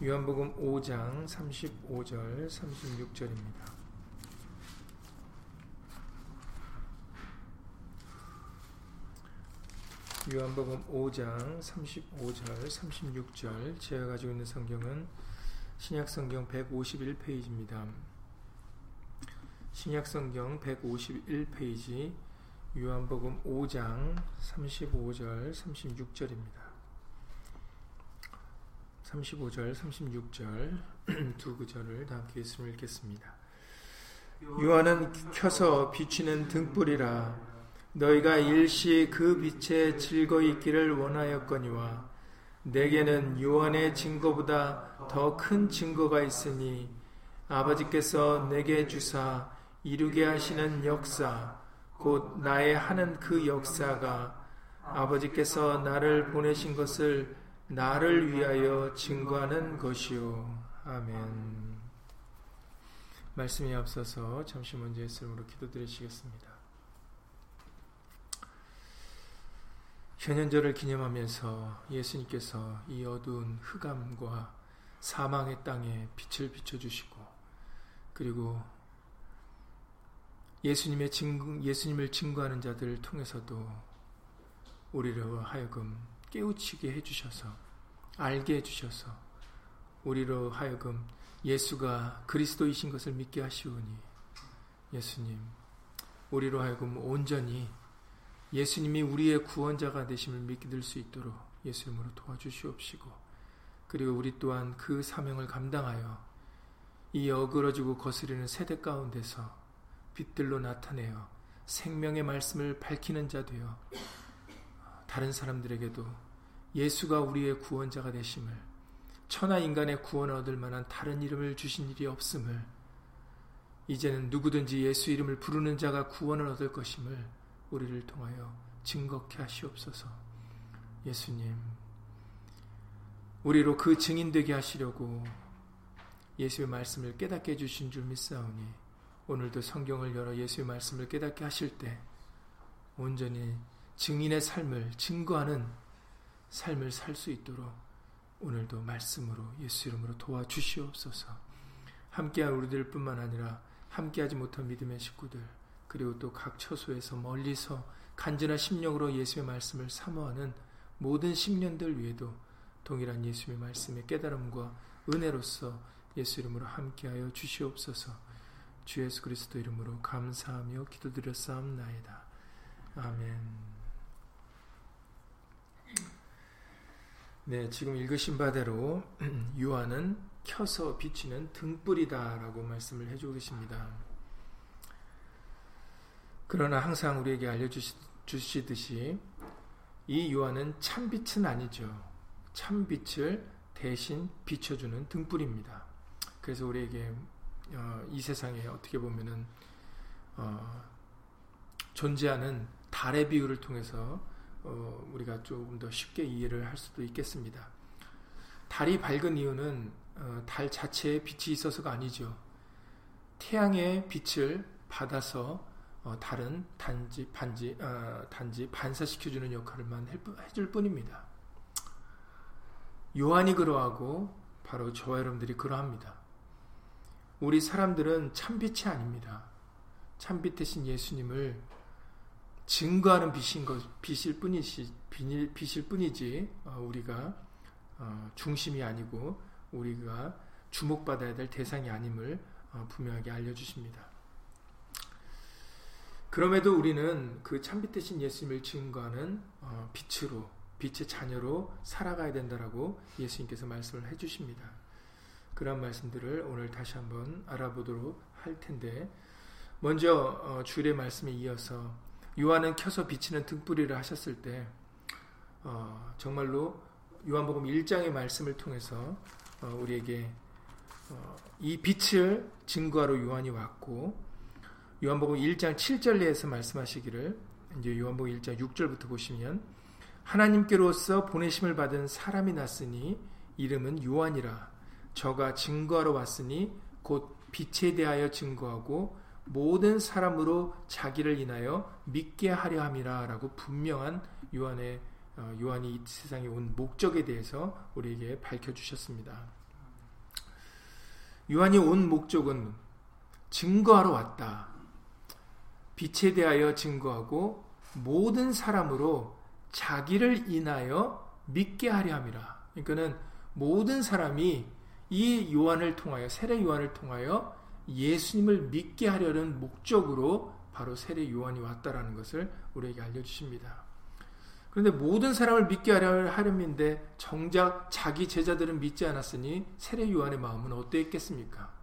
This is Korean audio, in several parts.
요한복음 5장 35절 36절입니다. 요한복음 5장 35절 36절 제가 가지고 있는 성경은 신약성경 151페이지입니다. 신약성경 151페이지 요한복음 5장 35절 36절입니다. 35절 36절 두 구절을 다 함께 있음을 읽겠습니다. 요한은 켜서 비추는 등불이라 너희가 일시 그 빛에 즐거이 있기를 원하였거니와 내게는 요한의 증거보다 더 큰 증거가 있으니 아버지께서 내게 주사 이루게 하시는 역사 곧 나의 하는 그 역사가 아버지께서 나를 보내신 것을 나를 위하여 증거하는 것이요. 아멘. 말씀이 앞서서 잠시 먼저 예수님으로 기도드리시겠습니다. 현현절을 기념하면서 예수님께서 이 어두운 흑암과 사망의 땅에 빛을 비춰주시고 그리고 예수님의 증, 예수님을 증거하는 자들을 통해서도 우리로 하여금 깨우치게 해주셔서 알게 해주셔서 우리로 하여금 예수가 그리스도이신 것을 믿게 하시오니 예수님 우리로 하여금 온전히 예수님이 우리의 구원자가 되심을 믿게 수 있도록 예수님으로 도와주시옵시고 그리고 우리 또한 그 사명을 감당하여 이 어그러지고 거스리는 세대 가운데서 빛들로 나타내어 생명의 말씀을 밝히는 자 되어 다른 사람들에게도 예수가 우리의 구원자가 되심을 천하 인간의 구원을 얻을 만한 다른 이름을 주신 일이 없음을 이제는 누구든지 예수 이름을 부르는 자가 구원을 얻을 것임을 우리를 통하여 증거케 하시옵소서. 예수님, 우리로 그 증인되게 하시려고 예수의 말씀을 깨닫게 해주신 줄 믿사오니 오늘도 성경을 열어 예수의 말씀을 깨닫게 하실 때 온전히 증인의 삶을 증거하는 삶을 살 수 있도록 오늘도 말씀으로 예수 이름으로 도와주시옵소서. 함께한 우리들 뿐만 아니라 함께하지 못한 믿음의 식구들 그리고 또 각 처소에서 멀리서 간절한 심령으로 예수의 말씀을 사모하는 모든 심령들 위에도 동일한 예수의 말씀의 깨달음과 은혜로서 예수 이름으로 함께하여 주시옵소서. 주 예수 그리스도 이름으로 감사하며 기도드렸사옵나이다. 아멘. 네, 지금 읽으신 바대로 요한은 켜서 비치는 등불이다라고 말씀을 해주고 계십니다. 그러나 항상 우리에게 알려주시듯이 이 요한은 참빛은 아니죠. 참빛을 대신 비춰주는 등불입니다. 그래서 우리에게 어, 이 세상에 어떻게 보면은 어, 존재하는 달의 비유를 통해서 어, 우리가 조금 더 쉽게 이해를 할 수도 있겠습니다. 달이 밝은 이유는 어, 달 자체에 빛이 있어서가 아니죠. 태양의 빛을 받아서 어, 다른 단지 반지 어, 단지 반사시켜주는 역할만 해줄 뿐입니다. 요한이 그러하고 바로 저와 여러분들이 그러합니다. 우리 사람들은 참빛이 아닙니다. 참빛 대신 예수님을 증거하는 빛인 것, 빛일 뿐이지, 빛일 뿐이지, 어, 우리가 어, 중심이 아니고 우리가 주목받아야 될 대상이 아님을 어, 분명하게 알려주십니다. 그럼에도 우리는 그 참빛 대신 예수님을 증거하는 어, 빛으로 빛의 자녀로 살아가야 된다라고 예수님께서 말씀을 해주십니다. 그런 말씀들을 오늘 다시 한번 알아보도록 할 텐데 먼저 어, 주일의 말씀에 이어서 요한은 켜서 비치는 등불이를 하셨을 때 어, 정말로 요한복음 1장의 말씀을 통해서 우리에게 이 빛을 증거하러 요한이 왔고 요한복음 1장 7절에서 말씀하시기를 이제 요한복음 1장 6절부터 보시면 하나님께로서 보내심을 받은 사람이 났으니 이름은 요한이라. 저가 증거하러 왔으니 곧 빛에 대하여 증거하고 모든 사람으로 자기를 인하여 믿게 하려 함이라라고 분명한 요한의 어, 요한이 이 세상에 온 목적에 대해서 우리에게 밝혀 주셨습니다. 요한이 온 목적은 증거하러 왔다. 빛에 대하여 증거하고 모든 사람으로 자기를 인하여 믿게 하려 함이라. 그러니까는 모든 사람이 이 요한을 통하여 세례 요한을 통하여 예수님을 믿게 하려는 목적으로 바로 세례 요한이 왔다라는 것을 우리에게 알려 주십니다. 그런데 모든 사람을 믿게 하려 하려는데 정작 자기 제자들은 믿지 않았으니 세례 요한의 마음은 어떠했겠습니까?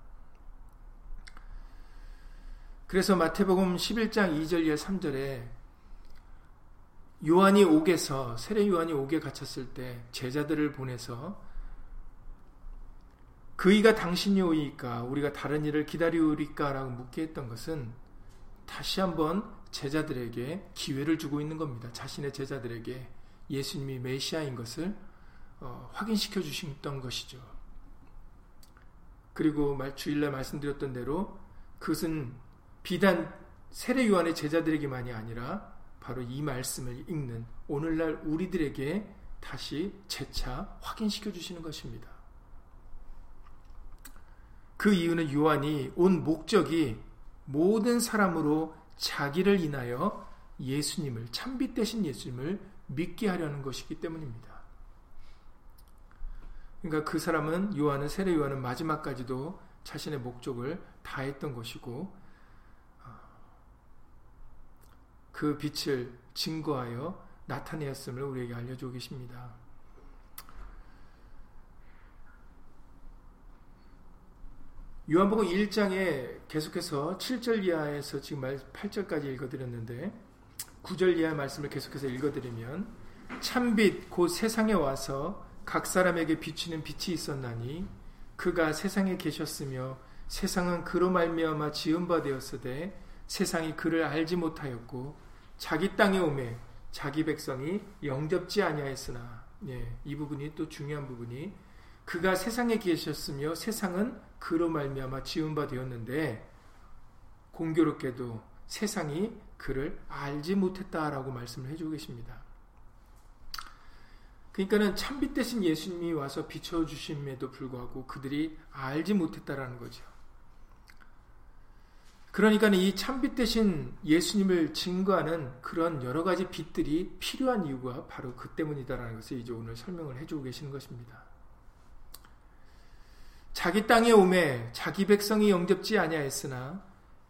그래서 마태복음 11장 2절 이하 3절에 요한이 옥에서 세례 요한이 옥에 갇혔을 때 제자들을 보내서 그이가 당신이 오이까 우리가 다른 일을 기다리우리까라고 묻게 했던 것은 다시 한번 제자들에게 기회를 주고 있는 겁니다. 자신의 제자들에게 예수님이 메시아인 것을 어, 확인시켜 주셨던 것이죠. 그리고 주일날 말씀드렸던 대로 그것은 비단 세례 요한의 제자들에게만이 아니라 바로 이 말씀을 읽는 오늘날 우리들에게 다시 재차 확인시켜 주시는 것입니다. 그 이유는 요한이 온 목적이 모든 사람으로 자기를 인하여 예수님을 참빛 대신 예수님을 믿게 하려는 것이기 때문입니다. 그러니까 그 사람은 요한은 세례 요한은 마지막까지도 자신의 목적을 다했던 것이고 그 빛을 증거하여 나타내었음을 우리에게 알려주고 계십니다. 요한복음 1장에 계속해서 7절 이하에서 지금 8절까지 읽어드렸는데 9절 이하 말씀을 계속해서 읽어드리면 참빛 곧 세상에 와서 각 사람에게 비치는 빛이 있었나니 그가 세상에 계셨으며 세상은 그로 말미암아 지은 바 되었으되 세상이 그를 알지 못하였고 자기 땅에 오매 자기 백성이 영접지 아니하였으나. 예, 이 부분이 또 중요한 부분이 그가 세상에 계셨으며 세상은 그로 말미암아 지은 바 되었는데 공교롭게도 세상이 그를 알지 못했다라고 말씀을 해주고 계십니다. 그러니까는 참빛 대신 예수님이 와서 비춰 주심에도 불구하고 그들이 알지 못했다라는 거죠. 그러니까 이 참빛 대신 예수님을 증거하는 그런 여러 가지 빛들이 필요한 이유가 바로 그 때문이다라는 것을 이제 오늘 설명을 해주고 계시는 것입니다. 자기 땅에 오매 자기 백성이 영접지 아니하였으나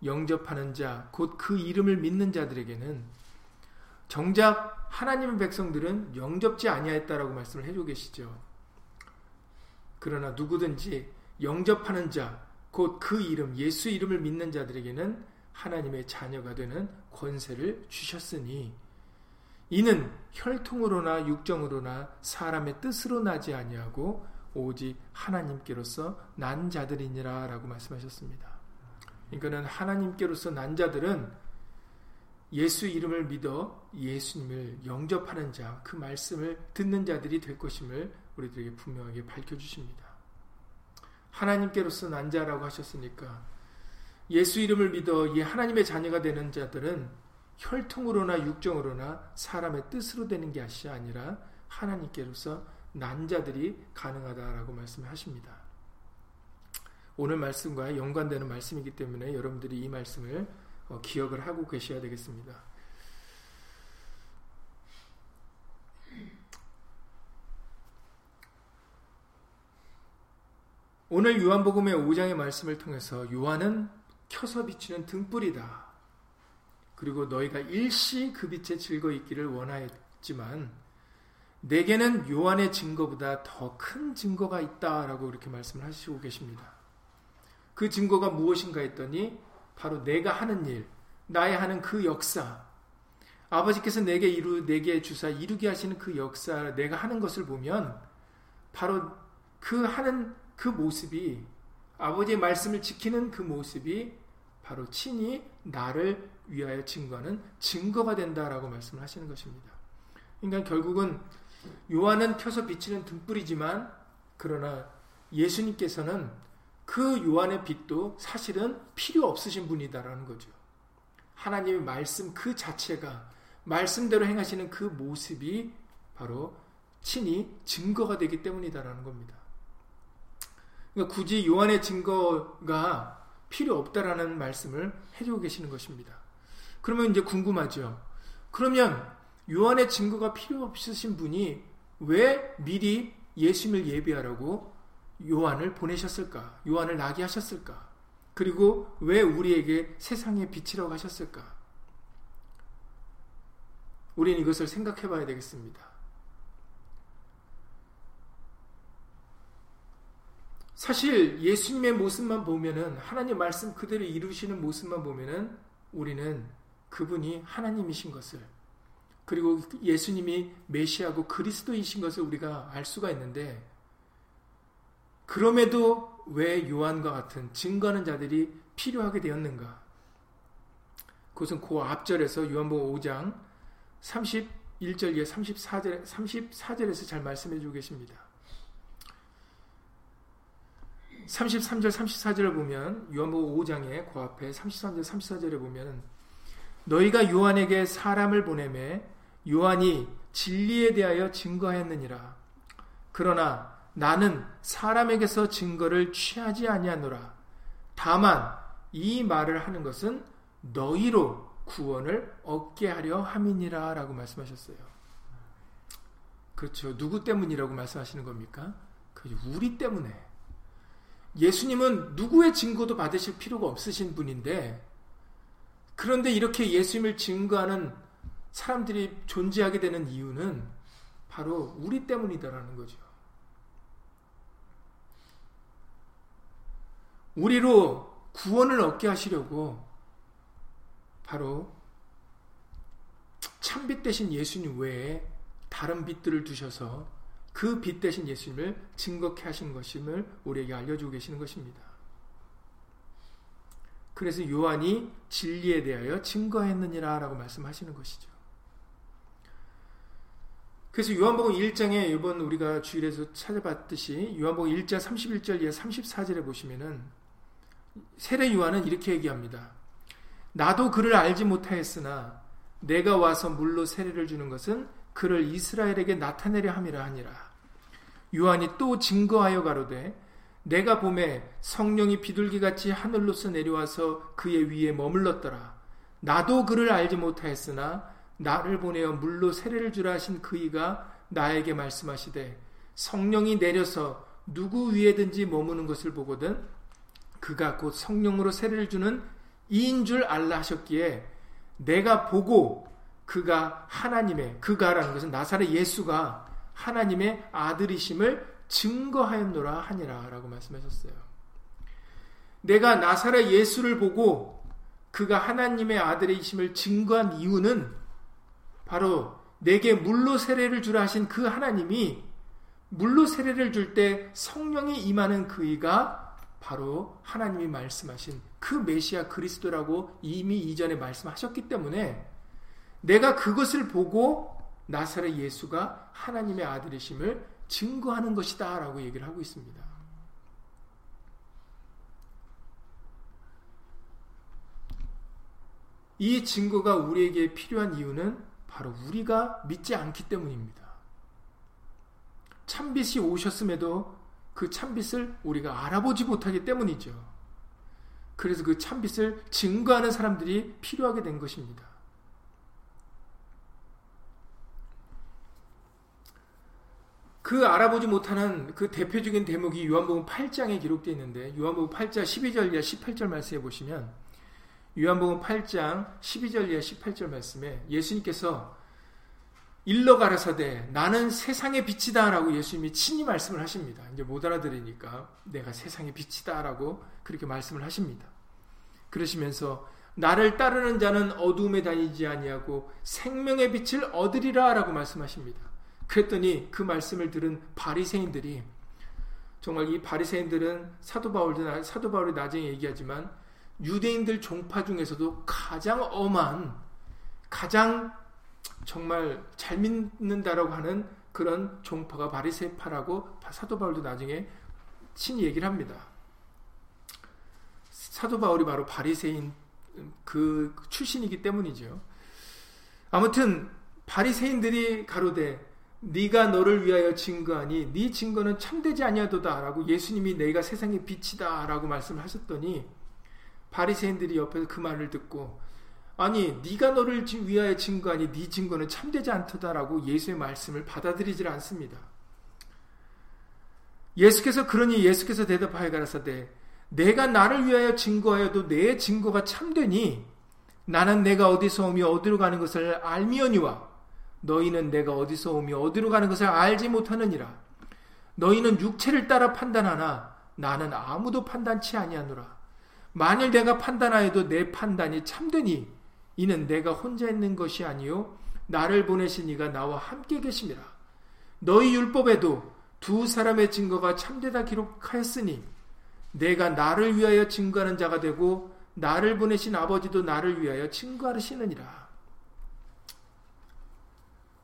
영접하는 자 곧 그 이름을 믿는 자들에게는 정작 하나님의 백성들은 영접지 아니하였다라고 말씀을 해주고 계시죠. 그러나 누구든지 영접하는 자 곧 그 이름, 예수 이름을 믿는 자들에게는 하나님의 자녀가 되는 권세를 주셨으니 이는 혈통으로나 육정으로나 사람의 뜻으로 나지 아니하고 오직 하나님께로서 난 자들이니라 라고 말씀하셨습니다. 그러니까는 하나님께로서 난 자들은 예수 이름을 믿어 예수님을 영접하는 자, 그 말씀을 듣는 자들이 될 것임을 우리들에게 분명하게 밝혀 주십니다. 하나님께로서 난 자라고 하셨으니까 예수 이름을 믿어 이 하나님의 자녀가 되는 자들은 혈통으로나 육정으로나 사람의 뜻으로 되는 것이 아니라 하나님께로서 난 자들이 가능하다라고 말씀하십니다. 오늘 말씀과 연관되는 말씀이기 때문에 여러분들이 이 말씀을 어, 기억을 하고 계셔야 되겠습니다. 오늘 요한복음의 5장의 말씀을 통해서 요한은 켜서 비치는 등불이다. 그리고 너희가 일시 그 빛에 즐거 있기를 원하였지만 내게는 요한의 증거보다 더 큰 증거가 있다라고 이렇게 말씀을 하시고 계십니다. 그 증거가 무엇인가 했더니 바로 내가 하는 일, 나의 하는 그 역사, 아버지께서 내게 이루 내게 주사 이루게 하시는 그 역사, 내가 하는 것을 보면 바로 그 하는 그 모습이 아버지의 말씀을 지키는 그 모습이 바로 친히 나를 위하여 증거하는 증거가 된다라고 말씀을 하시는 것입니다. 그러니까 결국은 요한은 켜서 비치는 등불이지만 그러나 예수님께서는 그 요한의 빛도 사실은 필요 없으신 분이다라는 거죠. 하나님의 말씀 그 자체가 말씀대로 행하시는 그 모습이 바로 친히 증거가 되기 때문이다라는 겁니다. 그러니까 굳이 요한의 증거가 필요 없다라는 말씀을 해주고 계시는 것입니다. 그러면 이제 궁금하죠. 그러면 요한의 증거가 필요 없으신 분이 왜 미리 예수님을 예비하라고 요한을 보내셨을까? 요한을 나게 하셨을까? 그리고 왜 우리에게 세상의 빛이라고 하셨을까? 우리는 이것을 생각해 봐야 되겠습니다. 사실 예수님의 모습만 보면은 하나님 말씀 그대로 이루시는 모습만 보면은 우리는 그분이 하나님이신 것을 그리고 예수님이 메시아고 그리스도이신 것을 우리가 알 수가 있는데 그럼에도 왜 요한과 같은 증거하는 자들이 필요하게 되었는가? 그것은 그 앞절에서 요한복음 5장 31절 에 34절 34절에서 잘 말씀해 주고 계십니다. 33절 34절을 보면 요한복음 5장의 그 앞에 33절 34절에 보면 너희가 요한에게 사람을 보내매 요한이 진리에 대하여 증거하였느니라. 그러나 나는 사람에게서 증거를 취하지 아니하노라. 다만 이 말을 하는 것은 너희로 구원을 얻게 하려 함이니라 라고 말씀하셨어요. 그렇죠. 누구 때문이라고 말씀하시는 겁니까? 우리 때문에. 예수님은 누구의 증거도 받으실 필요가 없으신 분인데, 그런데 이렇게 예수님을 증거하는 사람들이 존재하게 되는 이유는 바로 우리 때문이다라는 거죠. 우리로 구원을 얻게 하시려고 바로 참빛 대신 예수님 외에 다른 빛들을 두셔서 그 빛 대신 예수님을 증거케 하신 것임을 우리에게 알려주고 계시는 것입니다. 그래서 요한이 진리에 대하여 증거했느니라 라고 말씀하시는 것이죠. 그래서 요한복음 1장에 이번 우리가 주일에서 찾아봤듯이 요한복음 1장 31절 이하 34절에 보시면은 세례 요한은 이렇게 얘기합니다. 나도 그를 알지 못하였으나 내가 와서 물로 세례를 주는 것은 그를 이스라엘에게 나타내려 함이라 하니라. 요한이 또 증거하여 가로되 내가 봄에 성령이 비둘기같이 하늘로서 내려와서 그의 위에 머물렀더라. 나도 그를 알지 못하였으나 나를 보내어 물로 세례를 주라 하신 그이가 나에게 말씀하시되 성령이 내려서 누구 위에든지 머무는 것을 보거든 그가 곧 성령으로 세례를 주는 이인 줄 알라 하셨기에 내가 보고 그가 하나님의 그가라는 것은 나사렛 예수가 하나님의 아들이심을 증거하였노라 하니라 라고 말씀하셨어요. 내가 나사렛 예수를 보고 그가 하나님의 아들이심을 증거한 이유는 바로 내게 물로 세례를 주라 하신 그 하나님이 물로 세례를 줄 때 성령이 임하는 그이가 바로 하나님이 말씀하신 그 메시아 그리스도라고 이미 이전에 말씀하셨기 때문에 내가 그것을 보고 나사렛 예수가 하나님의 아들이심을 증거하는 것이다 라고 얘기를 하고 있습니다. 이 증거가 우리에게 필요한 이유는 바로 우리가 믿지 않기 때문입니다. 참빛이 오셨음에도 그 참빛을 우리가 알아보지 못하기 때문이죠. 그래서 그 참빛을 증거하는 사람들이 필요하게 된 것입니다. 그 알아보지 못하는 그 대표적인 대목이 요한복음 8장에 기록되어 있는데 요한복음 8장 12절 이하 18절 말씀해 보시면 요한복음 8장 12절 이하 18절 말씀에 예수님께서 일러 가라사대 나는 세상의 빛이다라고 예수님이 친히 말씀을 하십니다. 이제 못 알아들으니까 내가 세상의 빛이다라고 그렇게 말씀을 하십니다. 그러시면서 나를 따르는 자는 어두움에 다니지 아니하고 생명의 빛을 얻으리라라고 말씀하십니다. 그랬더니 그 말씀을 들은 바리새인들이 정말 이 바리새인들은 사도 바울도 사도 바울이 나중에 얘기하지만 유대인들 종파 중에서도 가장 엄한 가장 정말 잘 믿는다라고 하는 그런 종파가 바리새파라고 사도 바울도 나중에 친히 얘기를 합니다. 사도 바울이 바로 바리새인 그 출신이기 때문이죠. 아무튼 바리새인들이 가로되 네가 너를 위하여 증거하니 네 증거는 참되지 아니하도다라고 예수님이 내가 세상의 빛이다라고 말씀하셨더니 바리새인들이 옆에서 그 말을 듣고 아니 네가 너를 위하여 증거하니 네 증거는 참되지 않도다라고 예수의 말씀을 받아들이질 않습니다. 예수께서 그러니 예수께서 대답하여 가라사대 내가 나를 위하여 증거하여도 내 증거가 참되니 나는 내가 어디서 오며 어디로 가는 것을 알미언니와 너희는 내가 어디서 오며 어디로 가는 것을 알지 못하느니라. 너희는 육체를 따라 판단하나 나는 아무도 판단치 아니하노라. 만일 내가 판단하여도 내 판단이 참되니 이는 내가 혼자 있는 것이 아니요 나를 보내신 이가 나와 함께 계심이라. 너희 율법에도 두 사람의 증거가 참되다 기록하였으니 내가 나를 위하여 증거하는 자가 되고 나를 보내신 아버지도 나를 위하여 증거하시느니라.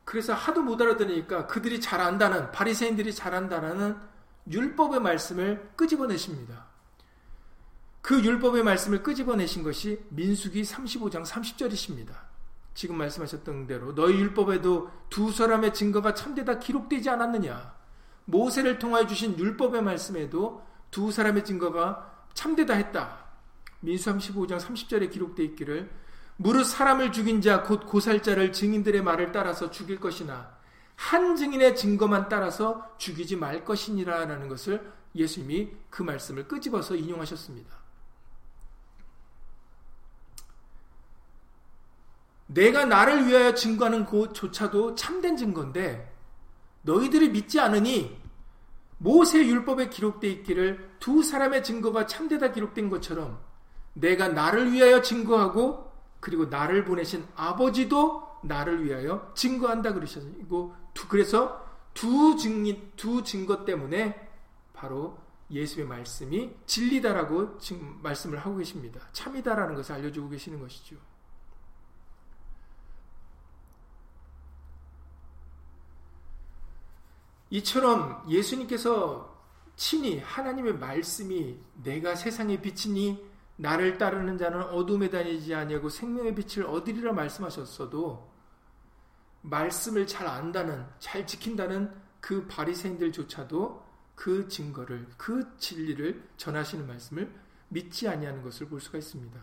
그래서 하도 못 알아들으니까 그들이 잘 안다는 바리새인들이 잘 안다는 율법의 말씀을 끄집어내십니다. 그 율법의 말씀을 끄집어내신 것이 민수기 35장 30절이십니다. 지금 말씀하셨던 대로 너희 율법에도 두 사람의 증거가 참되다 기록되지 않았느냐? 모세를 통하여 주신 율법의 말씀에도 두 사람의 증거가 참되다 했다. 민수 35장 30절에 기록되어 있기를 무릇 사람을 죽인 자 곧 고살자를 증인들의 말을 따라서 죽일 것이나 한 증인의 증거만 따라서 죽이지 말 것이니라라는 것을 예수님이 그 말씀을 끄집어서 인용하셨습니다. 내가 나를 위하여 증거하는 것조차도 참된 증거인데 너희들이 믿지 않으니 모세 율법에 기록되어 있기를 두 사람의 증거가 참되다 기록된 것처럼 내가 나를 위하여 증거하고 그리고 나를 보내신 아버지도 나를 위하여 증거한다 그러셨고 그래서 두 증인 두 증거 때문에 바로 예수의 말씀이 진리다라고 지금 말씀을 하고 계십니다. 참이다라는 것을 알려주고 계시는 것이죠. 이처럼 예수님께서 친히 하나님의 말씀이 내가 세상의 빛이니 나를 따르는 자는 어둠에 다니지 아니하고 생명의 빛을 얻으리라 말씀하셨어도 말씀을 잘 안다는 잘 지킨다는 그 바리새인들조차도 그 증거를 그 진리를 전하시는 말씀을 믿지 아니하는 것을 볼 수가 있습니다.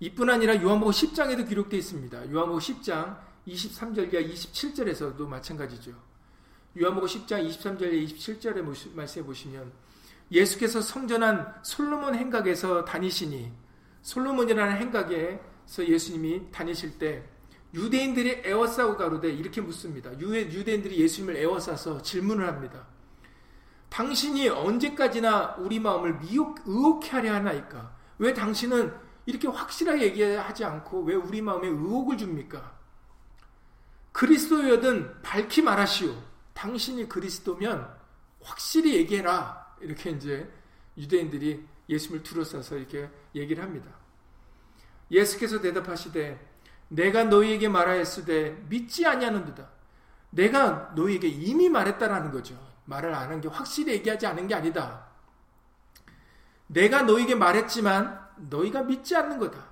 이뿐 아니라 요한복음 10장에도 기록되어 있습니다. 요한복음 10장 23절과 27절에서도 마찬가지죠. 요한복음 10장 23절에 27절에 말씀해 보시면 예수께서 성전한 솔로몬 행각에서 다니시니 솔로몬이라는 행각에서 예수님이 다니실 때 유대인들이 애워싸고 가로되 이렇게 묻습니다. 유대인들이 예수님을 애워싸서 질문을 합니다. 당신이 언제까지나 우리 마음을 미혹, 의혹해 하려 하나이까? 왜 당신은 이렇게 확실하게 얘기하지 않고 왜 우리 마음에 의혹을 줍니까? 그리스도여든 밝히 말하시오. 당신이 그리스도면 확실히 얘기해라. 이렇게 이제 유대인들이 예수님을 둘러싸서 이렇게 얘기를 합니다. 예수께서 대답하시되 내가 너희에게 말하였으되 믿지 아니하는도다. 내가 너희에게 이미 말했다라는 거죠. 말을 안 한 게 확실히 얘기하지 않은 게 아니다. 내가 너희에게 말했지만 너희가 믿지 않는 거다.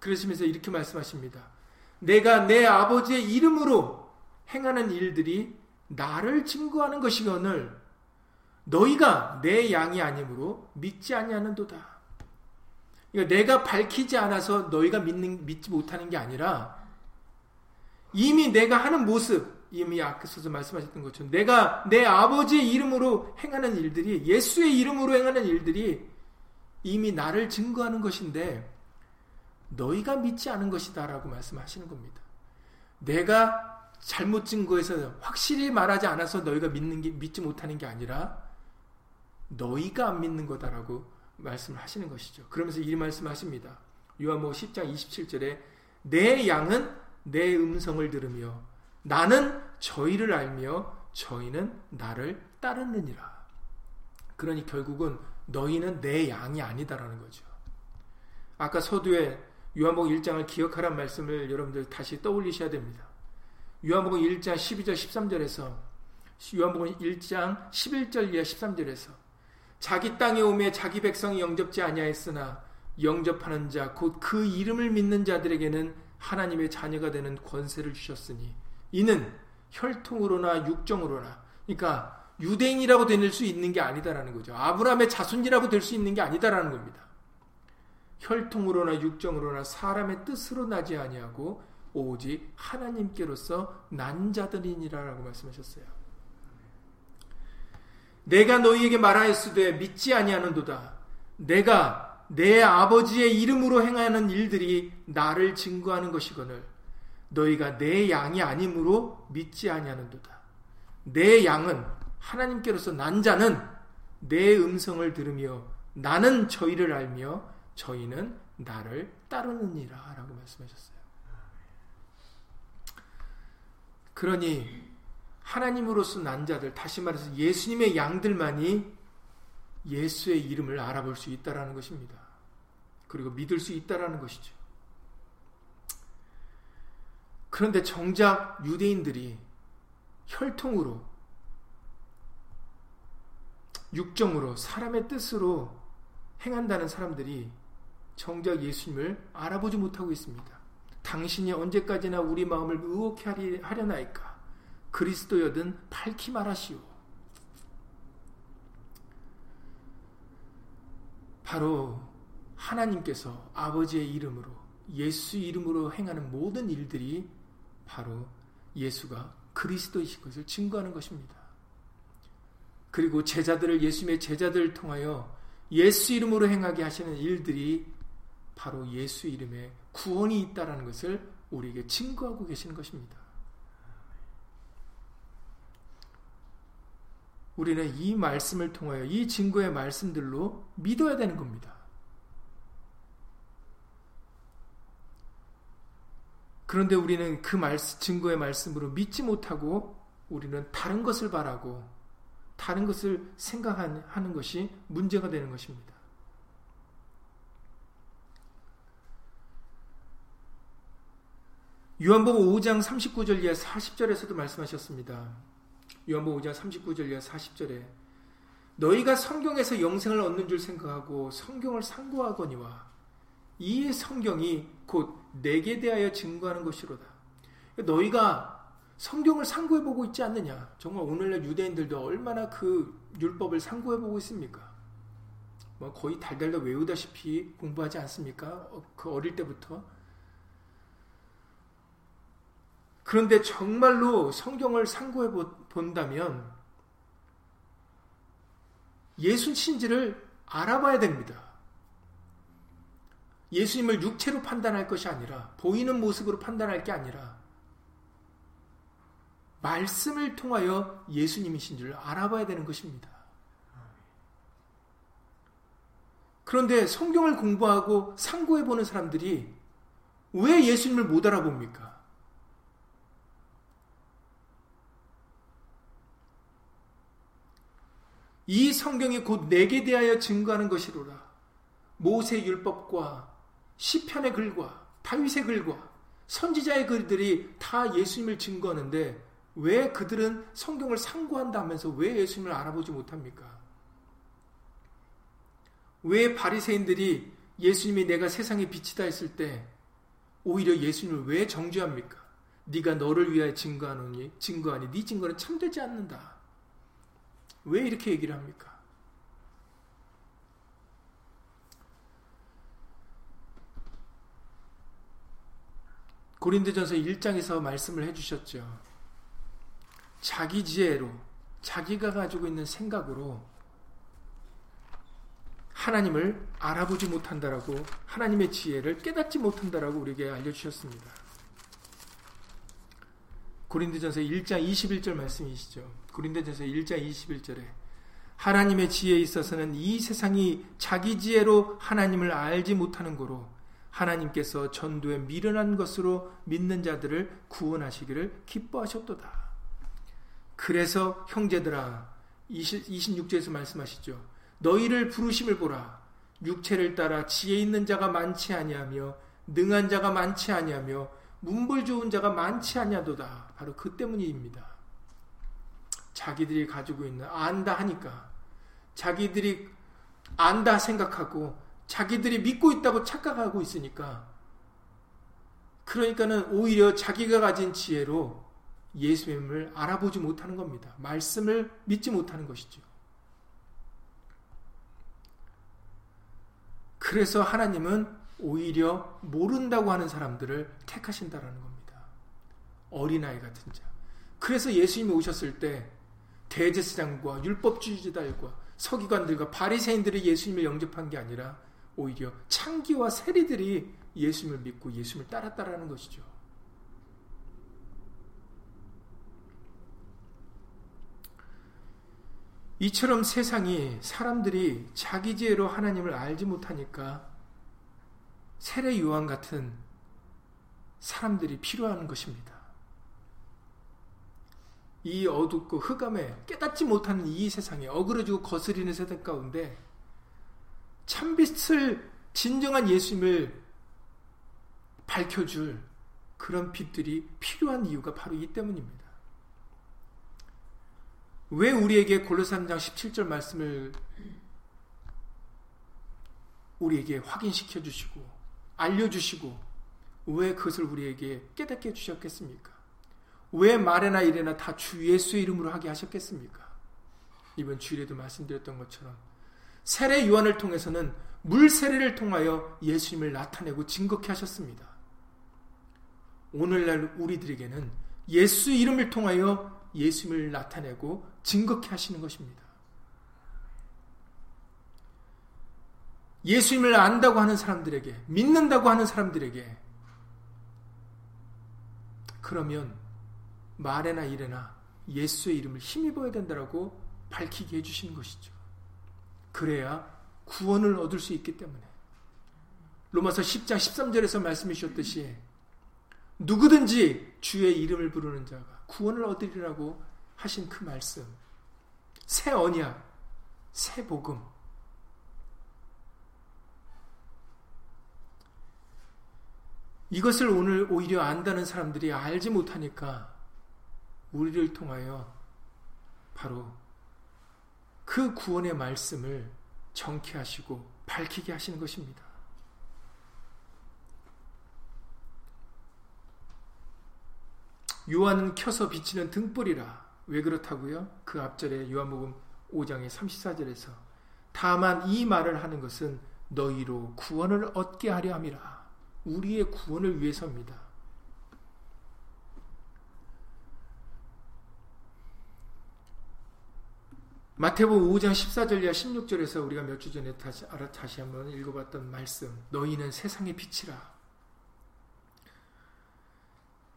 그러시면서 이렇게 말씀하십니다. 내가 내 아버지의 이름으로 행하는 일들이 나를 증거하는 것이거늘 너희가 내 양이 아니므로 믿지 아니하는도다. 그러니까 내가 밝히지 않아서 너희가 믿는 믿지 못하는 게 아니라 이미 내가 하는 모습 이미 앞서서 말씀하셨던 것처럼 내가 내 아버지의 이름으로 행하는 일들이 예수의 이름으로 행하는 일들이 이미 나를 증거하는 것인데 너희가 믿지 않은 것이다라고 말씀하시는 겁니다. 내가 잘못 증거해서 확실히 말하지 않아서 너희가 믿는 게 믿지 못하는 게 아니라 너희가 안 믿는 거다라고 말씀을 하시는 것이죠. 그러면서 이 말씀하십니다. 요한복음 10장 27절에 내 양은 내 음성을 들으며 나는 저희를 알며 저희는 나를 따르느니라. 그러니 결국은 너희는 내 양이 아니다라는 거죠. 아까 서두에 요한복음 1장을 기억하란 말씀을 여러분들 다시 떠올리셔야 됩니다. 요한복음 1장 12절 13절에서 요한복음 1장 11절 이하 13절에서 자기 땅에 오매 자기 백성이 영접지 아니하였으나 영접하는 자 곧 그 이름을 믿는 자들에게는 하나님의 자녀가 되는 권세를 주셨으니 이는 혈통으로나 육정으로나 그러니까 유대인이라고 될 수 있는 게 아니다라는 거죠. 아브라함의 자손이라고 될 수 있는 게 아니다라는 겁니다. 혈통으로나 육정으로나 사람의 뜻으로 나지 아니하고 오직 하나님께로서 난 자들이니라라고 말씀하셨어요. 내가 너희에게 말하였으되 믿지 아니하는도다. 내가 내 아버지의 이름으로 행하는 일들이 나를 증거하는 것이거늘 너희가 내 양이 아니므로 믿지 아니하는도다. 내 양은 하나님께로서 난 자는 내 음성을 들으며 나는 저희를 알며 저희는 나를 따르느니라 라고 말씀하셨어요. 그러니 하나님으로서 난 자들 다시 말해서 예수님의 양들만이 예수의 이름을 알아볼 수 있다라는 것입니다. 그리고 믿을 수 있다라는 것이죠. 그런데 정작 유대인들이 혈통으로 육정으로 사람의 뜻으로 행한다는 사람들이 정작 예수님을 알아보지 못하고 있습니다. 당신이 언제까지나 우리 마음을 의혹해 하려나이까? 그리스도여든 밝히 말하시오. 바로 하나님께서 아버지의 이름으로 예수 이름으로 행하는 모든 일들이 바로 예수가 그리스도이신 것을 증거하는 것입니다. 그리고 제자들을 예수님의 제자들을 통하여 예수 이름으로 행하게 하시는 일들이 바로 예수 이름에 구원이 있다라는 것을 우리에게 증거하고 계시는 것입니다. 우리는 이 말씀을 통하여 이 증거의 말씀들로 믿어야 되는 겁니다. 그런데 우리는 그 말씀, 증거의 말씀으로 믿지 못하고 우리는 다른 것을 바라고 다른 것을 생각하는 것이 문제가 되는 것입니다. 요한복음 5장 39절 이하 40절에서도 말씀하셨습니다. 요한복음 5장 39절 이하 40절에 너희가 성경에서 영생을 얻는 줄 생각하고 성경을 상고하거니와 이 성경이 곧 내게 대하여 증거하는 것이로다. 너희가 성경을 상고해 보고 있지 않느냐? 정말 오늘날 유대인들도 얼마나 그 율법을 상고해 보고 있습니까? 뭐 거의 달달달 외우다시피 공부하지 않습니까? 어, 그 어릴 때부터 그런데 정말로 성경을 상고해 본다면 예수 신지를 알아봐야 됩니다. 예수님을 육체로 판단할 것이 아니라 보이는 모습으로 판단할 게 아니라 말씀을 통하여 예수님이신 줄 알아봐야 되는 것입니다. 그런데 성경을 공부하고 상고해 보는 사람들이 왜 예수님을 못 알아봅니까? 이 성경이 곧 내게 대하여 증거하는 것이로라. 모세 율법과 시편의 글과 다윗의 글과 선지자의 글들이 다 예수님을 증거하는데 왜 그들은 성경을 상고한다면서 왜 예수님을 알아보지 못합니까? 왜 바리새인들이 예수님이 내가 세상의 빛이다 했을 때 오히려 예수님을 왜 정죄합니까? 네가 너를 위하여 증거하노니 증거하니 네 증거는 참되지 않는다. 왜 이렇게 얘기를 합니까? 고린도전서 1장에서 말씀을 해주셨죠. 자기 지혜로, 자기가 가지고 있는 생각으로 하나님을 알아보지 못한다라고, 하나님의 지혜를 깨닫지 못한다라고 우리에게 알려주셨습니다. 고린도전서 1장 21절 말씀이시죠. 고린도전서 1장 21절에 하나님의 지혜에 있어서는 이 세상이 자기 지혜로 하나님을 알지 못하는 거로 하나님께서 전도에 미련한 것으로 믿는 자들을 구원하시기를 기뻐하셨도다. 그래서 형제들아 26절에서 말씀하시죠. 너희를 부르심을 보라. 육체를 따라 지혜 있는 자가 많지 아니하며 능한 자가 많지 아니하며 문벌 좋은 자가 많지 않냐도다. 바로 그 때문입니다. 자기들이 가지고 있는 안다 하니까 자기들이 안다 생각하고 자기들이 믿고 있다고 착각하고 있으니까 그러니까는 오히려 자기가 가진 지혜로 예수님을 알아보지 못하는 겁니다. 말씀을 믿지 못하는 것이죠. 그래서 하나님은 오히려 모른다고 하는 사람들을 택하신다라는 겁니다. 어린아이 같은 자. 그래서 예수님이 오셨을 때 대제사장과 율법주의자들과 서기관들과 바리새인들이 예수님을 영접한 게 아니라 오히려 창기와 세리들이 예수님을 믿고 예수님을 따랐다라는 것이죠. 이처럼 세상이 사람들이 자기 지혜로 하나님을 알지 못하니까 세례 요한 같은 사람들이 필요한 것입니다. 이 어둡고 흑암에 깨닫지 못하는 이 세상에 어그러지고 거스리는 세상 가운데 참빛을 진정한 예수님을 밝혀줄 그런 빛들이 필요한 이유가 바로 이 때문입니다. 왜 우리에게 골로새 3장 17절 말씀을 우리에게 확인시켜 주시고 알려 주시고 왜 그것을 우리에게 깨닫게 해 주셨겠습니까? 왜 말에나 이래나 다 주 예수의 이름으로 하게 하셨겠습니까? 이번 주일에도 말씀드렸던 것처럼 세례 요한을 통해서는 물 세례를 통하여 예수님을 나타내고 증거케 하셨습니다. 오늘날 우리들에게는 예수 이름을 통하여 예수님을 나타내고 증거케 하시는 것입니다. 예수님을 안다고 하는 사람들에게, 믿는다고 하는 사람들에게, 그러면 말에나 일에나 예수의 이름을 힘입어야 된다라고 밝히게 해주시는 것이죠. 그래야 구원을 얻을 수 있기 때문에. 로마서 10장 13절에서 말씀해 주셨듯이 누구든지 주의 이름을 부르는 자가 구원을 얻으리라고 하신 그 말씀. 새 언약, 새 복음. 이것을 오늘 오히려 안다는 사람들이 알지 못하니까 우리를 통하여 바로 그 구원의 말씀을 정케 하시고 밝히게 하시는 것입니다. 요한은 켜서 비치는 등불이라. 왜 그렇다고요? 그 앞절에 요한복음 5장의 34절에서 다만 이 말을 하는 것은 너희로 구원을 얻게 하려 함이라. 우리의 구원을 위해서입니다. 마태복음 5장 14절이야 16절에서 우리가 몇 주 전에 다시 다시 한번 읽어봤던 말씀. 너희는 세상의 빛이라.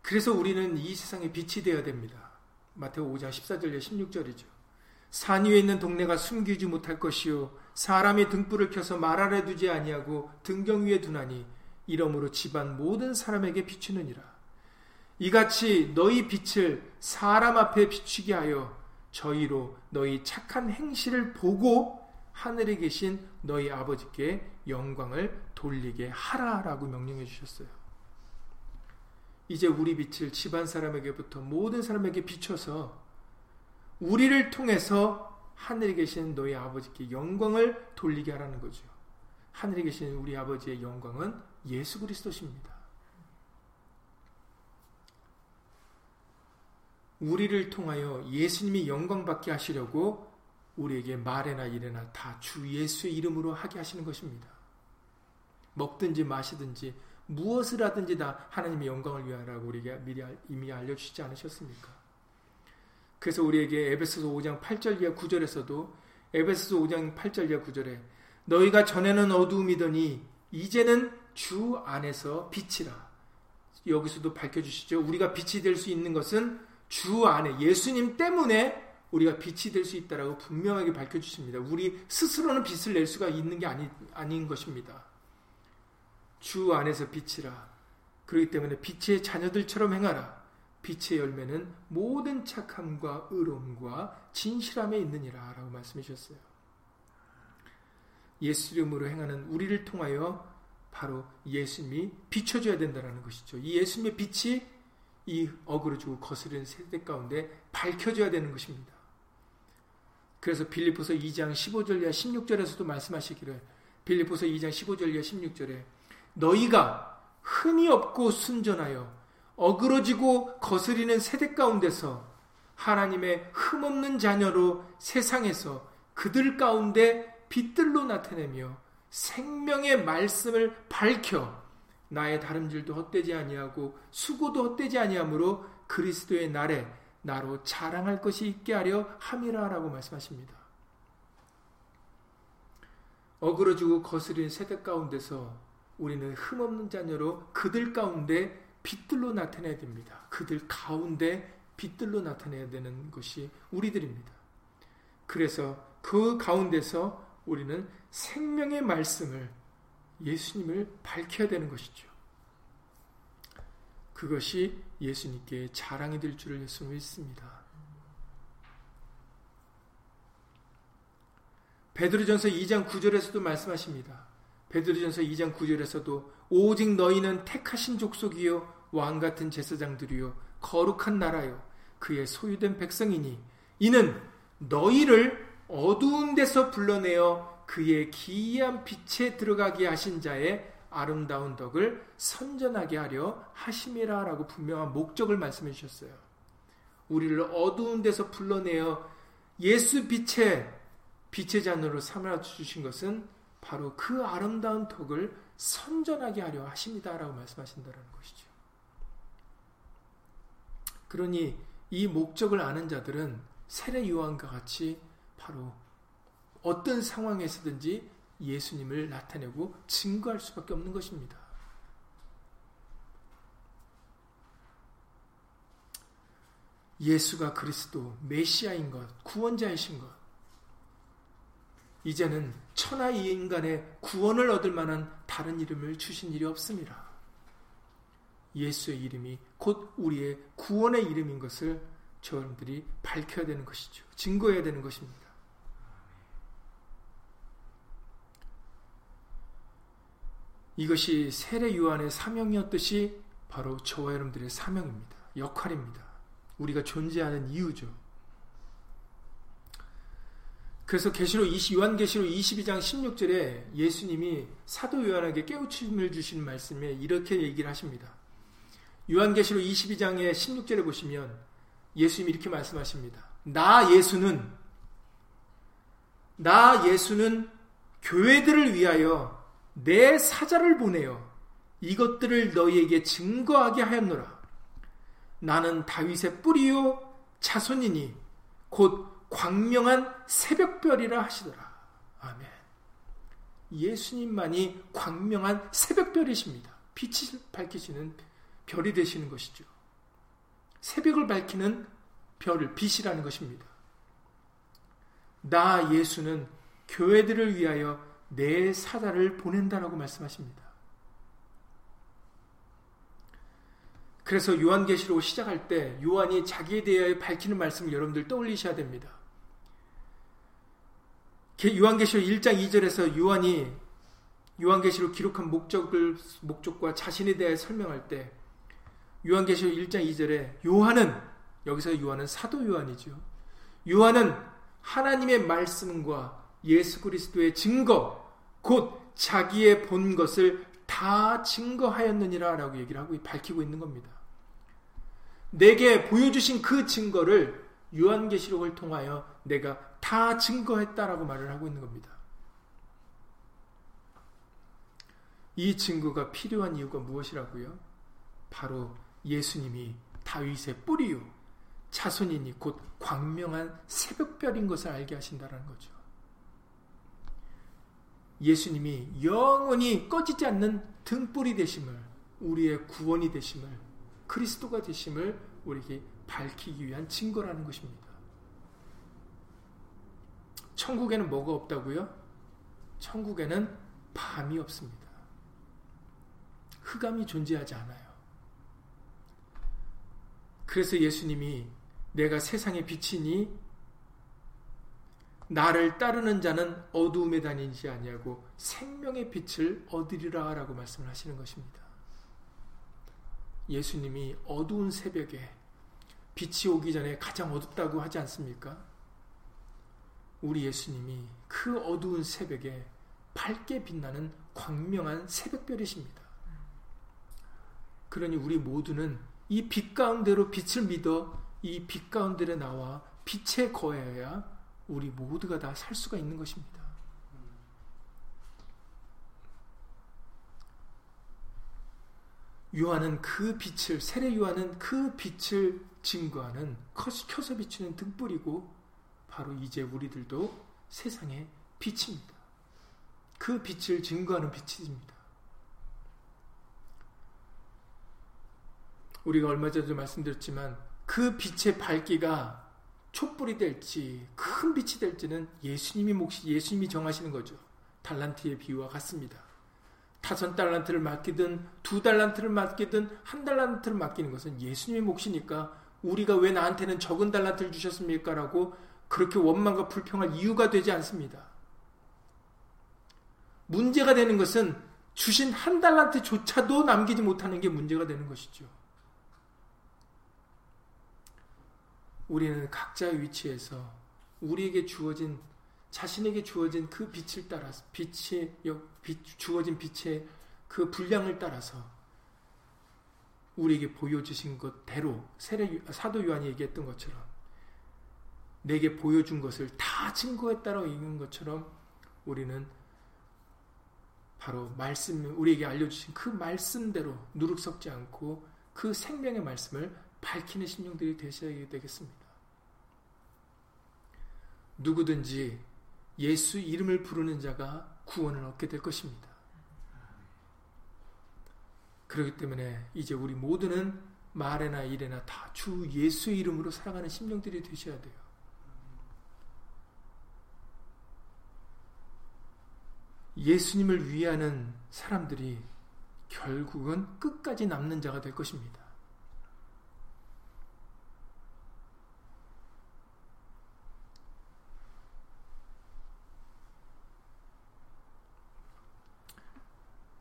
그래서 우리는 이 세상의 빛이 되어야 됩니다. 마태복음 5장 14절에 16절이죠. 산 위에 있는 동네가 숨기지 못할 것이요 사람이 등불을 켜서 말 아래 두지 아니하고 등경 위에 두나니 이러므로 집안 모든 사람에게 비추느니라. 이같이 너희 빛을 사람 앞에 비추게 하여 저희로 너희 착한 행실을 보고 하늘에 계신 너희 아버지께 영광을 돌리게 하라라고 명령해 주셨어요. 이제 우리 빛을 집안 사람에게부터 모든 사람에게 비춰서 우리를 통해서 하늘에 계신 너희 아버지께 영광을 돌리게 하라는 거죠. 하늘에 계신 우리 아버지의 영광은 예수 그리스도십니다. 우리를 통하여 예수님이 영광받게 하시려고 우리에게 말에나 일에나 다 주 예수의 이름으로 하게 하시는 것입니다. 먹든지 마시든지 무엇을 하든지 다 하나님의 영광을 위하라고 우리에게 미리 이미 알려주시지 않으셨습니까? 그래서 우리에게 에베소서 5장 8절 이하 9절에서도 에베소서 5장 8절 이하 9절에 너희가 전에는 어두움이더니 이제는 주 안에서 빛이라. 여기서도 밝혀주시죠. 우리가 빛이 될 수 있는 것은 주 안에 예수님 때문에 우리가 빛이 될 수 있다라고 분명하게 밝혀 주십니다. 우리 스스로는 빛을 낼 수가 있는 게 아니, 아닌 것입니다. 주 안에서 빛이라. 그렇기 때문에 빛의 자녀들처럼 행하라. 빛의 열매는 모든 착함과 의로움과 진실함에 있느니라. 라고 말씀해 주셨어요. 예수 이름으로 행하는 우리를 통하여 바로 예수님이 비춰줘야 된다는 것이죠. 이 예수님의 빛이 이 어그러지고 거스르는 세대 가운데 밝혀져야 되는 것입니다. 그래서 빌리포서 2장 15절 이하 16절에서도 말씀하시기를 빌리포서 2장 15절 이하 16절에 너희가 흠이 없고 순전하여 어그러지고 거스리는 세대 가운데서 하나님의 흠없는 자녀로 세상에서 그들 가운데 빛들로 나타내며 생명의 말씀을 밝혀 나의 다름질도 헛되지 아니하고 수고도 헛되지 아니하므로 그리스도의 날에 나로 자랑할 것이 있게 하려 함이라라고 말씀하십니다. 어그러지고 거스린 세대 가운데서 우리는 흠없는 자녀로 그들 가운데 빛들로 나타내야 됩니다. 그들 가운데 빛들로 나타내야 되는 것이 우리들입니다. 그래서 그 가운데서 우리는 생명의 말씀을 예수님을 밝혀야 되는 것이죠. 그것이 예수님께 자랑이 될 줄을 예수 믿습니다. 베드로전서 2장 9절에서도 말씀하십니다. 베드로전서 2장 9절에서도 오직 너희는 택하신 족속이요 왕 같은 제사장들이요 거룩한 나라요 그의 소유된 백성이니 이는 너희를 어두운 데서 불러내어 그의 기이한 빛에 들어가게 하신 자의 아름다운 덕을 선전하게 하려 하심이라 라고 분명한 목적을 말씀해 주셨어요. 우리를 어두운 데서 불러내어 예수 빛의 빛의 잔으로 삼아 주신 것은 바로 그 아름다운 덕을 선전하게 하려 하십니다 라고 말씀하신다는 것이죠. 그러니 이 목적을 아는 자들은 세례 요한과 같이 바로 어떤 상황에서든지 예수님을 나타내고 증거할 수밖에 없는 것입니다. 예수가 그리스도 메시아인 것, 구원자이신 것. 이제는 천하 인간의 구원을 얻을 만한 다른 이름을 주신 일이 없습니다. 예수의 이름이 곧 우리의 구원의 이름인 것을 저들이 밝혀야 되는 것이죠. 증거해야 되는 것입니다. 이것이 세례 요한의 사명이었듯이 바로 저와 여러분들의 사명입니다. 역할입니다. 우리가 존재하는 이유죠. 그래서 계시록 20, 요한계시록 22장 16절에 예수님이 사도 요한에게 깨우침을 주신 말씀에 이렇게 얘기를 하십니다. 요한계시록 22장의 16절에 보시면 예수님이 이렇게 말씀하십니다. 나 예수는 나 예수는 교회들을 위하여 내 사자를 보내어 이것들을 너희에게 증거하게 하였노라. 나는 다윗의 뿌리요 자손이니 곧 광명한 새벽별이라 하시더라. 아멘. 예수님만이 광명한 새벽별이십니다. 빛을 밝히시는 별이 되시는 것이죠. 새벽을 밝히는 별을 빛이라는 것입니다. 나 예수는 교회들을 위하여 내 사자를 보낸다라고 말씀하십니다. 그래서 요한계시록 시작할 때 요한이 자기에 대하여 밝히는 말씀을 여러분들 떠올리셔야 됩니다. 요한계시록 1장 2절에서 요한이 요한계시록 기록한 목적을 목적과 자신에 대해 설명할 때 요한계시록 1장 2절에 요한은 여기서 요한은 사도 요한이죠. 요한은 하나님의 말씀과 예수 그리스도의 증거, 곧 자기의 본 것을 다 증거하였느니라 라고 얘기를 하고 밝히고 있는 겁니다. 내게 보여주신 그 증거를 요한계시록을 통하여 내가 다 증거했다라고 말을 하고 있는 겁니다. 이 증거가 필요한 이유가 무엇이라고요? 바로 예수님이 다윗의 뿌리요 자손이니 곧 광명한 새벽별인 것을 알게 하신다라는 거죠. 예수님이 영원히 꺼지지 않는 등불이 되심을 우리의 구원이 되심을 그리스도가 되심을 우리에게 밝히기 위한 증거라는 것입니다. 천국에는 뭐가 없다고요? 천국에는 밤이 없습니다. 흑암이 존재하지 않아요. 그래서 예수님이 내가 세상의 빛이니 나를 따르는 자는 어두움에 다니지 아니하고 생명의 빛을 얻으리라라고 말씀을 하시는 것입니다. 예수님이 어두운 새벽에 빛이 오기 전에 가장 어둡다고 하지 않습니까? 우리 예수님이 그 어두운 새벽에 밝게 빛나는 광명한 새벽별이십니다. 그러니 우리 모두는 이 빛 가운데로 빛을 믿어 이 빛 가운데로 나와 빛에 거해야 우리 모두가 다 살 수가 있는 것입니다. 요한은 그 빛을 세례 요한은 그 빛을 증거하는 켜서 비추는 등불이고 바로 이제 우리들도 세상의 빛입니다. 그 빛을 증거하는 빛입니다. 우리가 얼마 전에도 말씀드렸지만 그 빛의 밝기가 촛불이 될지 큰 빛이 될지는 예수님이 몫이 예수님이 정하시는 거죠. 달란트의 비유와 같습니다. 다섯 달란트를 맡기든 두 달란트를 맡기든 한 달란트를 맡기는 것은 예수님의 몫이니까 우리가 왜 나한테는 적은 달란트를 주셨습니까? 라고 그렇게 원망과 불평할 이유가 되지 않습니다. 문제가 되는 것은 주신 한 달란트조차도 남기지 못하는 게 문제가 되는 것이죠. 우리는 각자의 위치에서 우리에게 주어진 자신에게 주어진 그 빛을 따라서 빛이 빛, 주어진 빛의 그 분량을 따라서 우리에게 보여주신 것대로 세례 사도 요한이 얘기했던 것처럼 내게 보여준 것을 다 증거에 따라 읽는 것처럼 우리는 바로 말씀 우리에게 알려주신 그 말씀대로 누룩 섞지 않고 그 생명의 말씀을 밝히는 심령들이 되셔야 되겠습니다. 누구든지 예수 이름을 부르는 자가 구원을 얻게 될 것입니다. 그렇기 때문에 이제 우리 모두는 말에나 일에나 다 주 예수 이름으로 살아가는 심령들이 되셔야 돼요. 예수님을 위하는 사람들이 결국은 끝까지 남는 자가 될 것입니다.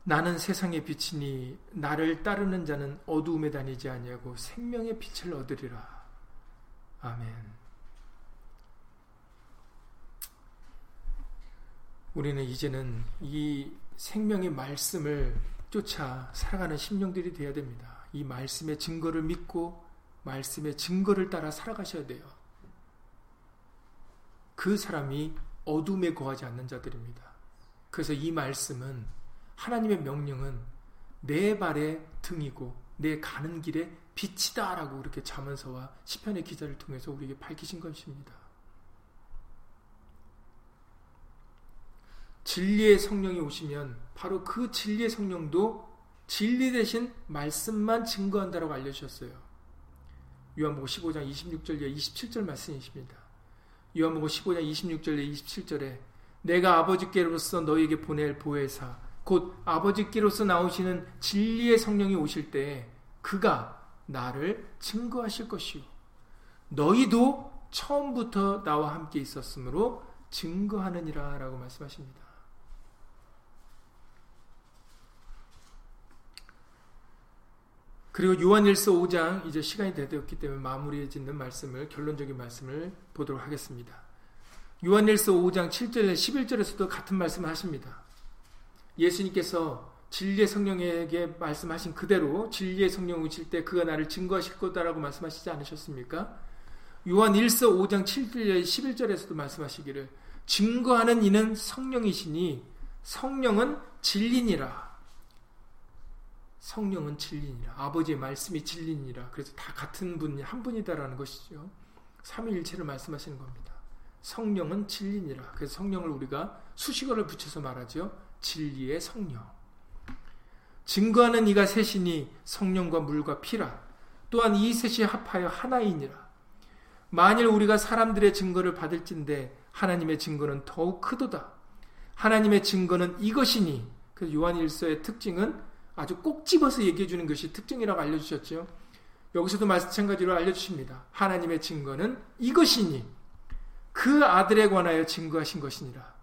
나는 세상의 빛이니 나를 따르는 자는 어두움에 다니지 아니하고 생명의 빛을 얻으리라. 아멘. 우리는 이제는 이 생명의 말씀을 쫓아 살아가는 심령들이 되어야 됩니다. 이 말씀의 증거를 믿고 말씀의 증거를 따라 살아가셔야 돼요. 그 사람이 어둠에 거하지 않는 자들입니다. 그래서 이 말씀은 하나님의 명령은 내 발의 등이고 내 가는 길에 빛이다라고 그렇게 자문서와 시편의 기자를 통해서 우리에게 밝히신 것입니다. 진리의 성령이 오시면 바로 그 진리의 성령도 진리 대신 말씀만 증거한다라고 알려주셨어요. 요한복음 15장 26절에 27절 말씀이십니다. 요한복음 15장 26절에 27절에 내가 아버지께로서 너에게 보낼 보혜사 곧 아버지께로서 나오시는 진리의 성령이 오실 때 그가 나를 증거하실 것이요. 너희도 처음부터 나와 함께 있었으므로 증거하느니라 라고 말씀하십니다. 그리고 요한일서 5장 이제 시간이 되었기 때문에 마무리해 짓는 말씀을 결론적인 말씀을 보도록 하겠습니다. 요한일서 5장 7절 11절에서도 같은 말씀을 하십니다. 예수님께서 진리의 성령에게 말씀하신 그대로 진리의 성령 오실 때 그가 나를 증거하실 거다라고 말씀하시지 않으셨습니까? 요한 1서 5장 7절 11절에서도 말씀하시기를 증거하는 이는 성령이시니 성령은 진리니라. 성령은 진리니라. 아버지의 말씀이 진리니라. 그래서 다 같은 분, 한 분이다라는 것이죠. 삼위일체를 말씀하시는 겁니다. 성령은 진리니라. 그래서 성령을 우리가 수식어를 붙여서 말하죠. 진리의 성령. 증거하는 이가 셋이니 성령과 물과 피라. 또한 이 셋이 합하여 하나이니라. 만일 우리가 사람들의 증거를 받을진데 하나님의 증거는 더욱 크도다. 하나님의 증거는 이것이니 그 요한일서의 특징은 아주 꼭 집어서 얘기해 주는 것이 특징이라고 알려주셨죠. 여기서도 마찬가지로 알려주십니다. 하나님의 증거는 이것이니 그 아들에 관하여 증거하신 것이니라.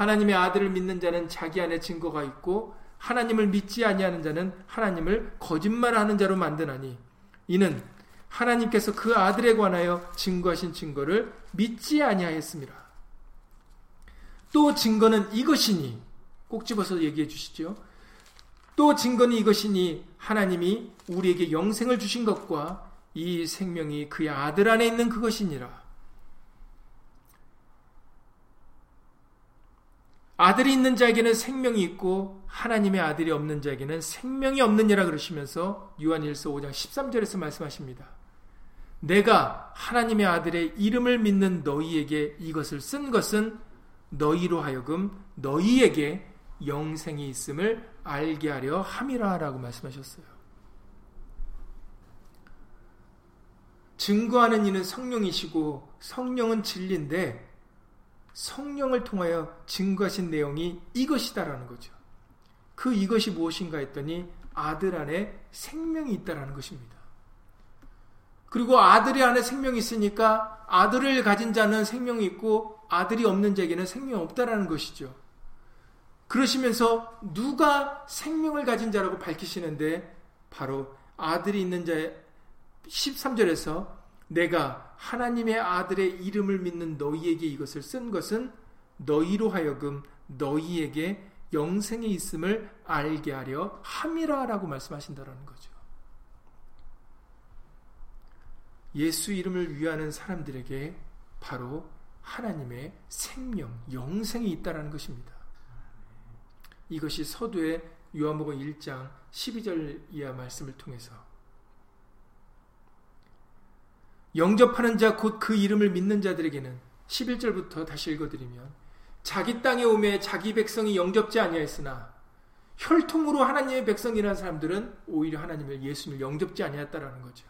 하나님의 아들을 믿는 자는 자기 안에 증거가 있고 하나님을 믿지 아니하는 자는 하나님을 거짓말하는 자로 만드나니 이는 하나님께서 그 아들에 관하여 증거하신 증거를 믿지 아니하였습니다. 또 증거는 이것이니 꼭 집어서 얘기해 주시죠. 또 증거는 이것이니 하나님이 우리에게 영생을 주신 것과 이 생명이 그의 아들 안에 있는 그것이니라. 아들이 있는 자에게는 생명이 있고 하나님의 아들이 없는 자에게는 생명이 없느니라 그러시면서 요한일서 5장 13절에서 말씀하십니다. 내가 하나님의 아들의 이름을 믿는 너희에게 이것을 쓴 것은 너희로 하여금 너희에게 영생이 있음을 알게 하려 함이라라고 말씀하셨어요. 증거하는 이는 성령이시고 성령은 진리인데 성령을 통하여 증거하신 내용이 이것이다라는 거죠. 그 이것이 무엇인가 했더니 아들 안에 생명이 있다라는 것입니다. 그리고 아들이 안에 생명이 있으니까 아들을 가진 자는 생명이 있고 아들이 없는 자에게는 생명이 없다라는 것이죠. 그러시면서 누가 생명을 가진 자라고 밝히시는데 바로 아들이 있는 자의 13절에서 내가 하나님의 아들의 이름을 믿는 너희에게 이것을 쓴 것은 너희로 하여금 너희에게 영생이 있음을 알게 하려 함이라라고 말씀하신다라는 거죠. 예수 이름을 위하는 사람들에게 바로 하나님의 생명, 영생이 있다라는 것입니다. 이것이 서두의 요한복음 1장 12절 이하 말씀을 통해서 영접하는 자 곧 그 이름을 믿는 자들에게는 11절부터 다시 읽어드리면 자기 땅에 오매 자기 백성이 영접지 아니하였으나 혈통으로 하나님의 백성이라는 사람들은 오히려 하나님을 예수님을 영접지 아니했다라는 거죠.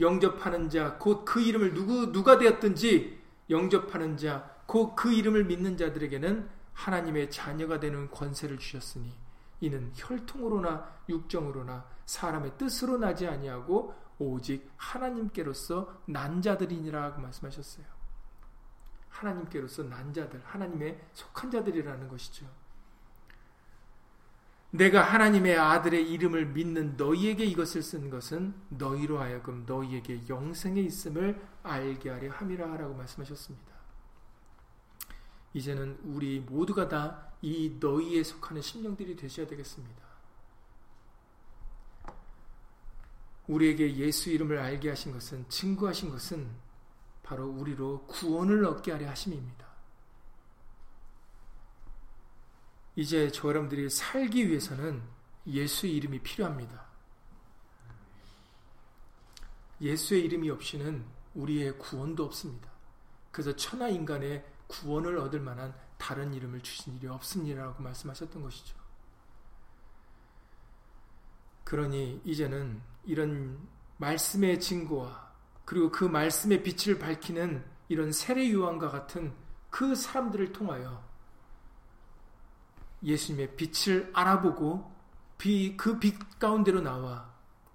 영접하는 자 곧 그 이름을 누구 누가 되었든지 영접하는 자 곧 그 이름을 믿는 자들에게는 하나님의 자녀가 되는 권세를 주셨으니 이는 혈통으로나 육정으로나 사람의 뜻으로 나지 아니하고 오직 하나님께로서 난 자들이니라고 말씀하셨어요. 하나님께로서 난 자들, 하나님의 속한 자들이라는 것이죠. 내가 하나님의 아들의 이름을 믿는 너희에게 이것을 쓴 것은 너희로 하여금 너희에게 영생에 있음을 알게 하려 함이라 라고 말씀하셨습니다. 이제는 우리 모두가 다 이 너희에 속하는 심령들이 되셔야 되겠습니다. 우리에게 예수 이름을 알게 하신 것은 증거하신 것은 바로 우리로 구원을 얻게 하려 하심입니다. 이제 저 여러분들이 살기 위해서는 예수의 이름이 필요합니다. 예수의 이름이 없이는 우리의 구원도 없습니다. 그래서 천하 인간의 구원을 얻을 만한 다른 이름을 주신 일이 없습니다라고 말씀하셨던 것이죠. 그러니 이제는 이런 말씀의 증거와 그리고 그 말씀의 빛을 밝히는 이런 세례 요한과 같은 그 사람들을 통하여 예수님의 빛을 알아보고 그 빛 가운데로 나와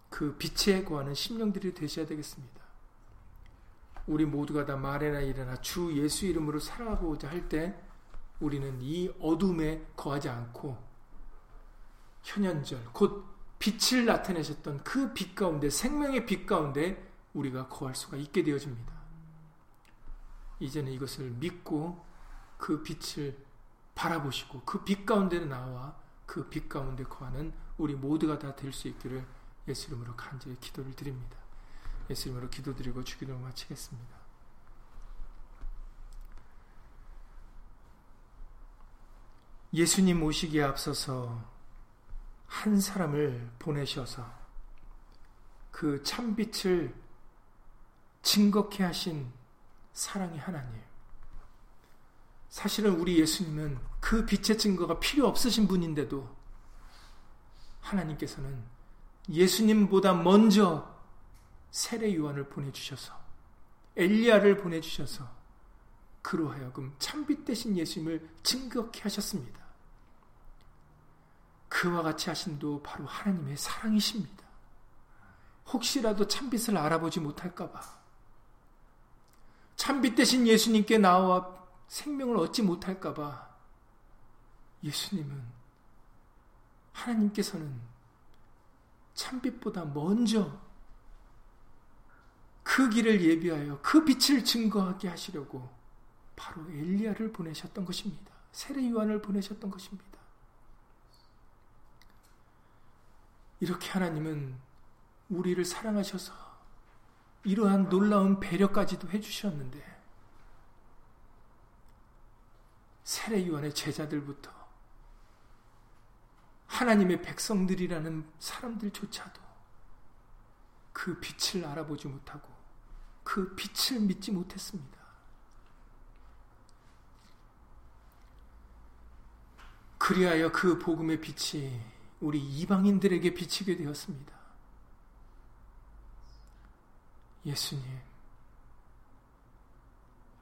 그 빛에 거하는 심령들이 되셔야 되겠습니다. 우리 모두가 다 말해나 일어나 주 예수 이름으로 살아보자 할 때 우리는 이 어둠에 거하지 않고 현현절 곧 빛을 나타내셨던 그 빛 가운데 생명의 빛 가운데 우리가 거할 수가 있게 되어집니다. 이제는 이것을 믿고 그 빛을 바라보시고 그 빛 가운데 나와 그 빛 가운데 거하는 우리 모두가 다 될 수 있기를 예수 이름으로 간절히 기도를 드립니다. 예수 이름으로 기도드리고 주기도 마치겠습니다. 예수님 오시기에 앞서서 한 사람을 보내셔서 그 참빛을 증거케 하신 사랑의 하나님. 사실은 우리 예수님은 그 빛의 증거가 필요 없으신 분인데도 하나님께서는 예수님보다 먼저 세례 요한을 보내주셔서 엘리야를 보내주셔서 그로 하여금 참빛 대신 예수님을 증거케 하셨습니다. 그와 같이 하신도 바로 하나님의 사랑이십니다. 혹시라도 참빛을 알아보지 못할까봐 참빛 대신 예수님께 나와 생명을 얻지 못할까봐 예수님은 하나님께서는 참빛보다 먼저 그 길을 예비하여 그 빛을 증거하게 하시려고 바로 엘리야를 보내셨던 것입니다. 세례 요한을 보내셨던 것입니다. 이렇게 하나님은 우리를 사랑하셔서 이러한 놀라운 배려까지도 해주셨는데 세례요한의 제자들부터 하나님의 백성들이라는 사람들조차도 그 빛을 알아보지 못하고 그 빛을 믿지 못했습니다. 그리하여 그 복음의 빛이 우리 이방인들에게 비치게 되었습니다. 예수님,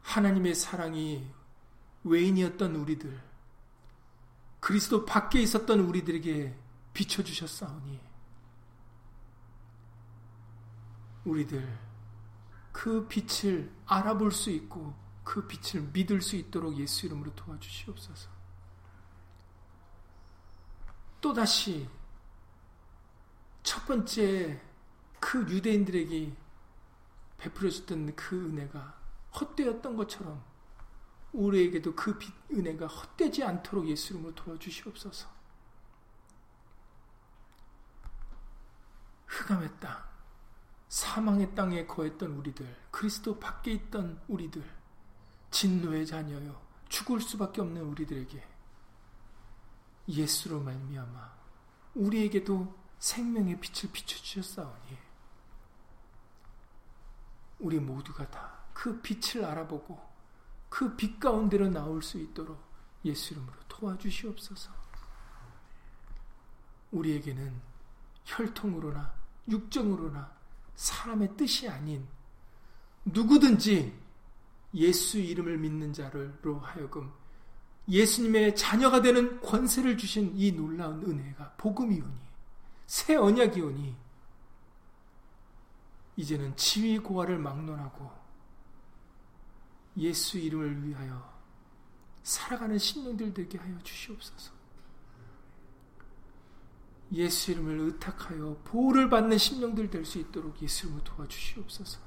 하나님의 사랑이 외인이었던 우리들, 그리스도 밖에 있었던 우리들에게 비춰주셨사오니, 우리들 그 빛을 알아볼 수 있고 그 빛을 믿을 수 있도록 예수 이름으로 도와주시옵소서. 또다시 첫 번째 그 유대인들에게 베풀어졌던 그 은혜가 헛되었던 것처럼 우리에게도 그 빛, 은혜가 헛되지 않도록 예수 이름으로 도와주시옵소서. 흑암의 땅, 사망의 땅에 거했던 우리들, 그리스도 밖에 있던 우리들, 진노의 자녀요, 죽을 수밖에 없는 우리들에게 예수로 말미암아 우리에게도 생명의 빛을 비춰 주셨사오니 우리 모두가 다 그 빛을 알아보고 그 빛 가운데로 나올 수 있도록 예수 이름으로 도와주시옵소서. 우리에게는 혈통으로나 육정으로나 사람의 뜻이 아닌 누구든지 예수 이름을 믿는 자로 하여금 예수님의 자녀가 되는 권세를 주신 이 놀라운 은혜가 복음이오니 새 언약이오니 이제는 지위 고하를 막론하고 예수 이름을 위하여 살아가는 신령들 되게 하여 주시옵소서. 예수 이름을 의탁하여 보호를 받는 심령들 될 수 있도록 예수 이름을 도와주시옵소서.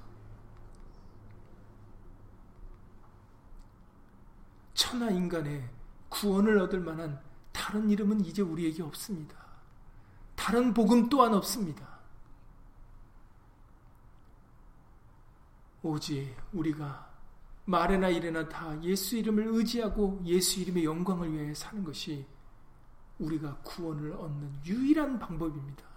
천하 인간의 구원을 얻을 만한 다른 이름은 이제 우리에게 없습니다. 다른 복음 또한 없습니다. 오직 우리가 말에나 이래나 다 예수 이름을 의지하고 예수 이름의 영광을 위해 사는 것이 우리가 구원을 얻는 유일한 방법입니다.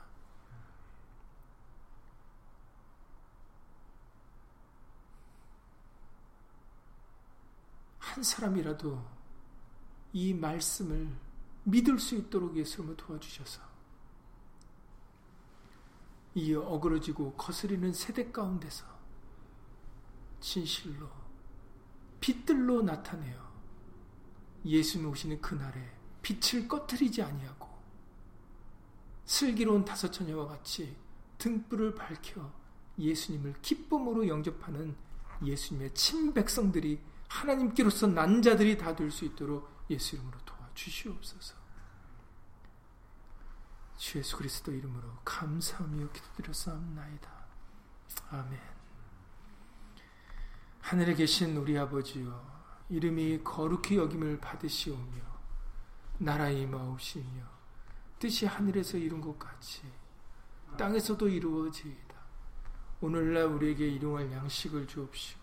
한 사람이라도 이 말씀을 믿을 수 있도록 예수님을 도와주셔서 이 어그러지고 거스리는 세대 가운데서 진실로 빛들로 나타내어 예수님 오시는 그날에 빛을 꺼트리지 아니하고 슬기로운 다섯 처녀와 같이 등불을 밝혀 예수님을 기쁨으로 영접하는 예수님의 친백성들이 하나님께로서 난 자들이 다 될 수 있도록 예수 이름으로 도와주시옵소서. 주 예수 그리스도 이름으로 감사하며 기도드렸사옵나이다. 아멘. 하늘에 계신 우리 아버지여 이름이 거룩히 여김을 받으시오며 나라의 마옵시며 뜻이 하늘에서 이룬 것 같이 땅에서도 이루어지이다. 오늘날 우리에게 일용할 양식을 주옵시고